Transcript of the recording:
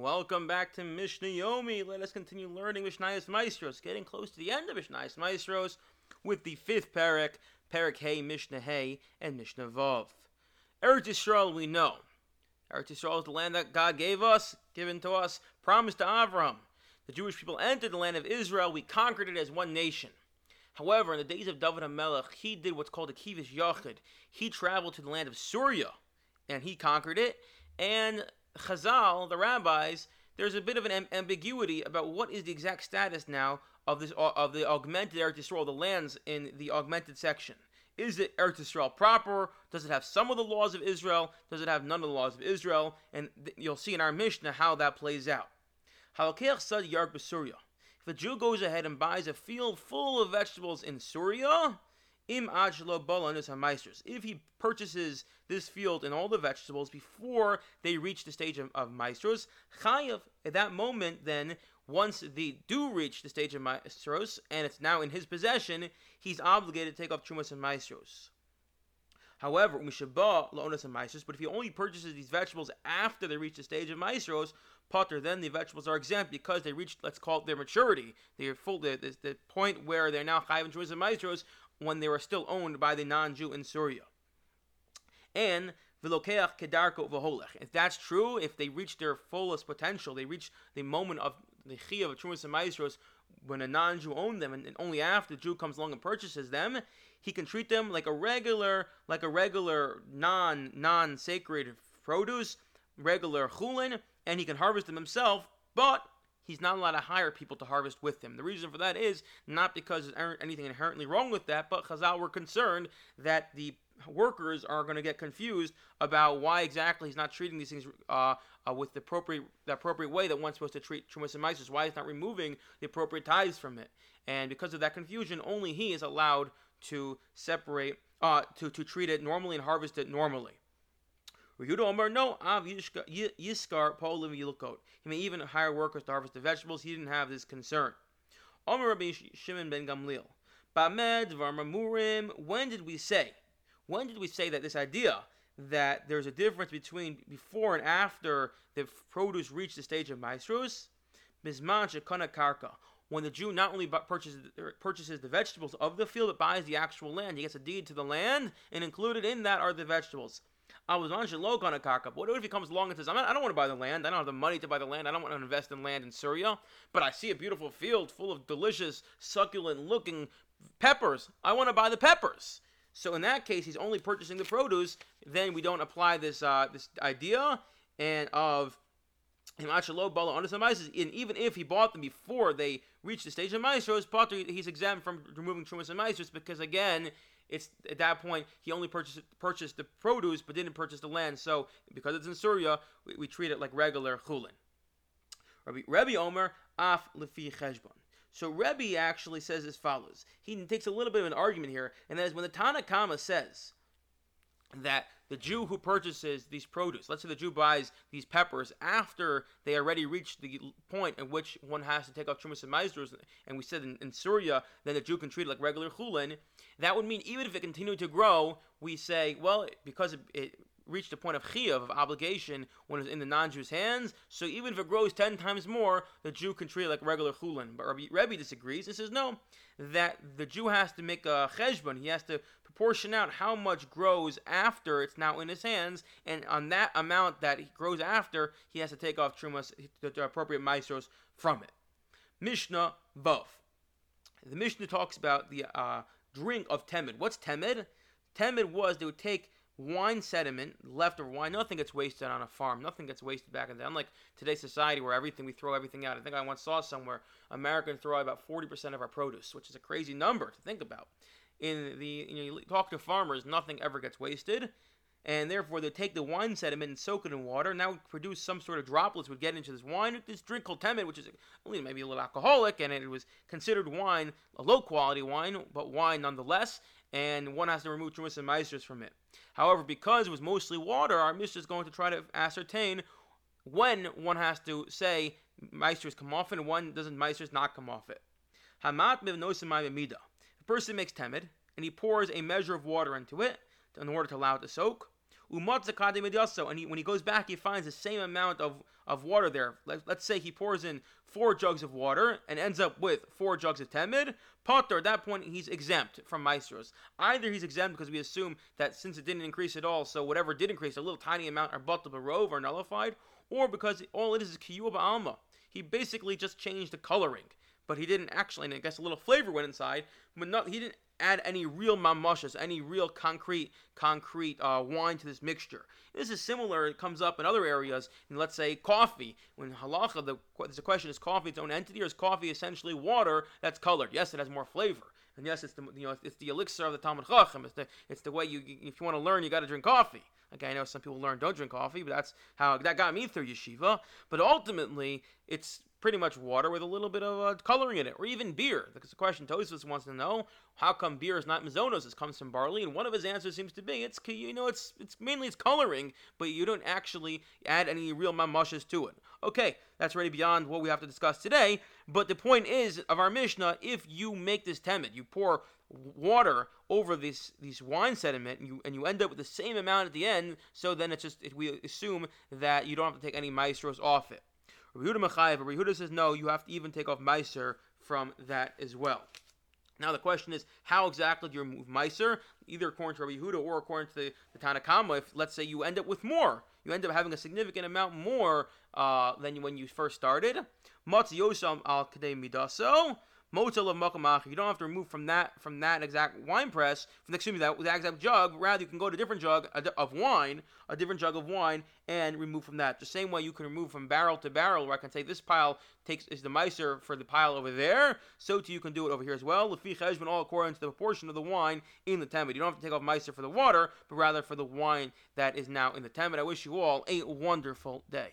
Welcome back to Mishnah Yomi. Let us continue learning Mishnayos Maasros, getting close to the end of Mishnayos Maasros with the fifth parak, parak Hey, Mishnah Hey, and Mishnah Vav. Eretz Yisrael, we know. Eretz Yisrael is the land that God gave us, given to us, promised to Avram. The Jewish people entered the land of Israel. We conquered it as one nation. However, in the days of David HaMelech, he did what's called a kivish yachid. He traveled to the land of Syria, and he conquered it. And Chazal, the rabbis, there's a bit of an ambiguity about what is the exact status now of this uh, of the augmented Eretz Yisrael, the lands in the augmented section. Is it Eretz Yisrael proper? Does it have some of the laws of Israel? Does it have none of the laws of Israel? And th- you'll see in our Mishnah how that plays out. said Yark If a Jew goes ahead and buys a field full of vegetables in Syria, im If he purchases this field and all the vegetables before they reach the stage of, of maasros, chayav at that moment then once they do reach the stage of maasros and it's now in his possession, he's obligated to take off trumas and maestros. However, Mishaba Laonas and Maasros, but if he only purchases these vegetables after they reach the stage of Maasros, Potter, then the vegetables are exempt because they reach, let's call it their maturity. They're full, the, the, the point where they're now Chayiv and trumas and Maasros when they were still owned by the non Jew in Syria. And Vilokeach Kedarko. If that's true, if they reach their fullest potential, they reach the moment of the Chi of Trumas and Maasros when a non Jew owned them, and, and only after the Jew comes along and purchases them, he can treat them like a regular, like a regular non non sacred produce, regular chulin, and he can harvest them himself, but he's not allowed to hire people to harvest with him. The reason for that is not because there's anything inherently wrong with that, but Chazal were concerned that the workers are going to get confused about why exactly he's not treating these things uh, uh, with the appropriate the appropriate way that one's supposed to treat Trumas why he's not removing the appropriate tithes from it. And because of that confusion, only he is allowed to separate, uh, to, to treat it normally and harvest it normally. He may even hire workers to harvest the vegetables. He didn't have this concern. Rabbi Shimon ben Gamliel. Bamed. When did we say? When did we say that this idea that there's a difference between before and after the produce reached the stage of maasros? When the Jew not only purchases, er, purchases the vegetables of the field, but buys the actual land. He gets a deed to the land, and included in that are the vegetables. I was on Shalok on a karka. What if he comes along and says, I don't want to buy the land. I don't have the money to buy the land. I don't want to invest in land in Syria. But I see a beautiful field full of delicious, succulent looking peppers. I want to buy the peppers. So in that case, he's only purchasing the produce. Then we don't apply this uh, this idea and of and even if he bought them before they reached the stage of maasros, Potter he's exempt from removing trumas and maasros because again it's at that point he only purchased purchased the produce but didn't purchase the land. So because it's in Syria, we, we treat it like regular chulin. Rabbi, Rabbi Omer af lefi cheshbon. So Rebbe actually says as follows. He takes a little bit of an argument here, and that is when the Tanna Kamma says that the Jew who purchases these produce, let's say the Jew buys these peppers after they already reached the point at which one has to take off Trumas and Meisers, and we said in, in Syria, then the Jew can treat it like regular chulin, that would mean even if it continued to grow, we say, well, because it, it reached a point of chiyuv, of obligation, when it's in the non-Jew's hands. So even if it grows ten times more, the Jew can treat it like regular chulin. But Rabbi, Rebbe disagrees and says no, that the Jew has to make a cheshbon. He has to proportion out how much grows after it's now in his hands, and on that amount that he grows after, he has to take off trumas, the appropriate maasros from it. Mishnah Vov. The Mishnah talks about the uh, drink of temid. What's temid? Temid was they would take wine sediment, leftover wine, nothing gets wasted on a farm. Nothing gets wasted back in the day. Unlike today's society where everything we throw everything out. I think I once saw somewhere Americans throw out about 40% of our produce, which is a crazy number to think about. In the you, know, you talk to farmers, nothing ever gets wasted. And therefore, they take the wine sediment and soak it in water. Now, produce some sort of droplets would get into this wine. This drink called temed, which is only maybe a little alcoholic, and it was considered wine, a low quality wine, but wine nonetheless and one has to remove Trumas and Meisters from it. However, because it was mostly water, our Mishnah is going to try to ascertain when one has to say Meisters come off and when doesn't Meisters not come off it. Hamat mida. A person makes temed and he pours a measure of water into it in order to allow it to soak. And he, when he goes back, he finds the same amount of, of water there. Let, us say he pours in four jugs of water and ends up with four jugs of temid. Potter, at that point, he's exempt from maasros. Either he's exempt because we assume that since it didn't increase at all, so whatever did increase, a little tiny amount are but rove or nullified, or because all it is is kiyuba alma. He basically just changed the coloring but he didn't actually, and I guess a little flavor went inside, but not, he didn't add any real mamashas, any real concrete concrete uh, wine to this mixture. This is similar. It comes up in other areas. In let's say coffee. When halacha, the a question: Is coffee its own entity, or is coffee essentially water that's colored? Yes, it has more flavor. And yes, it's the you know it's the elixir of the Talmud Chacham. It's the it's the way you if you want to learn, you got to drink coffee. Okay, I know some people learn don't drink coffee, but that's how that got me through yeshiva. But ultimately, it's pretty much water with a little bit of uh, coloring in it, or even beer. Because the question Tosfos wants to know: How come beer is not mazonos? It comes from barley, and one of his answers seems to be it's you know it's it's mainly it's coloring, but you don't actually add any real mamashes to it. Okay, that's already beyond what we have to discuss today. But the point is of our Mishnah: if you make this temet, you pour water over this this wine sediment and you and you end up with the same amount at the end so then it's just it, we assume that you don't have to take any maasros off it Rabbi Yehuda Machayev, Rabbi Yehuda says no, you have to even take off Meiser from that as well. Now the question is, how exactly do you remove Meiser? Either according to Rabbi Yehuda or according to the, the Tanna Kamma, if let's say you end up with more, you end up having a significant amount more uh, than when you first started. Matzi al Kadei Midaso. Motel of makamach. You don't have to remove from that from that exact wine press, from excuse me, that, that exact jug. Rather, you can go to a different jug of wine, a different jug of wine, and remove from that. The same way you can remove from barrel to barrel, where I can say this pile takes is the miser for the pile over there. So too you can do it over here as well. Lefi cheshbon, all according to the proportion of the wine in the temid. You don't have to take off miser for the water, but rather for the wine that is now in the temid. I wish you all a wonderful day.